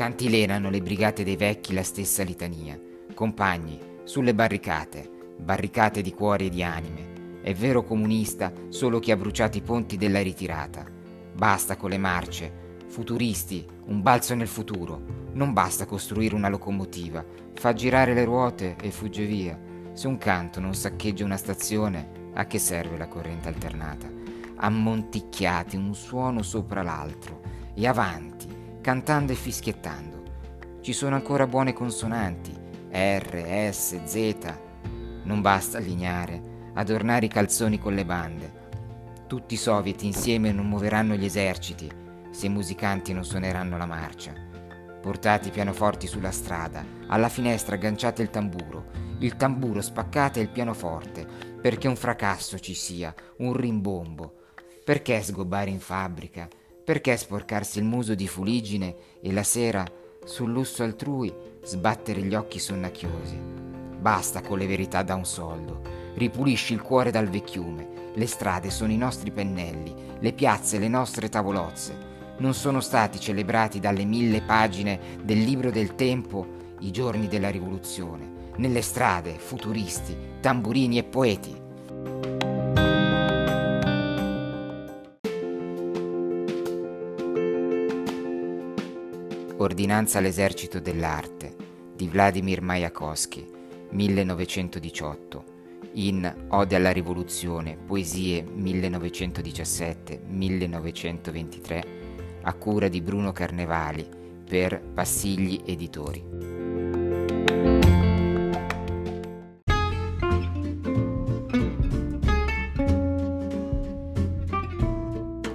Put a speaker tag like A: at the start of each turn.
A: Cantilenano le brigate dei vecchi la stessa litania. Compagni, sulle barricate, barricate di cuori e di anime. È vero comunista solo chi ha bruciato i ponti della ritirata. Basta con le marce. Futuristi, un balzo nel futuro. Non basta costruire una locomotiva, fa girare le ruote e fugge via. Se un canto non saccheggia una stazione, a che serve la corrente alternata? Ammonticchiati un suono sopra l'altro e avanti, cantando e fischiettando. Ci sono ancora buone consonanti, R, S, Z. Non basta allineare, adornare i calzoni con le bande. Tutti i soviet insieme non muoveranno gli eserciti se i musicanti non suoneranno la marcia. Portate i pianoforti sulla strada, alla finestra agganciate il tamburo, il tamburo spaccate il pianoforte, perché un fracasso ci sia, un rimbombo. Perché sgobbare in fabbrica? Perché sporcarsi il muso di fuligine e la sera, sul lusso altrui, sbattere gli occhi sonnacchiosi? Basta con le verità da un soldo. Ripulisci il cuore dal vecchiume. Le strade sono i nostri pennelli, le piazze le nostre tavolozze. Non sono stati celebrati dalle mille pagine del libro del tempo i giorni della rivoluzione. Nelle strade, futuristi, tamburini e poeti. Ordinanza all'esercito dell'arte di Vladimir Mayakovsky, 1918. In Ode alla rivoluzione, poesie 1917-1923, a cura di Bruno Carnevali per Passigli Editori.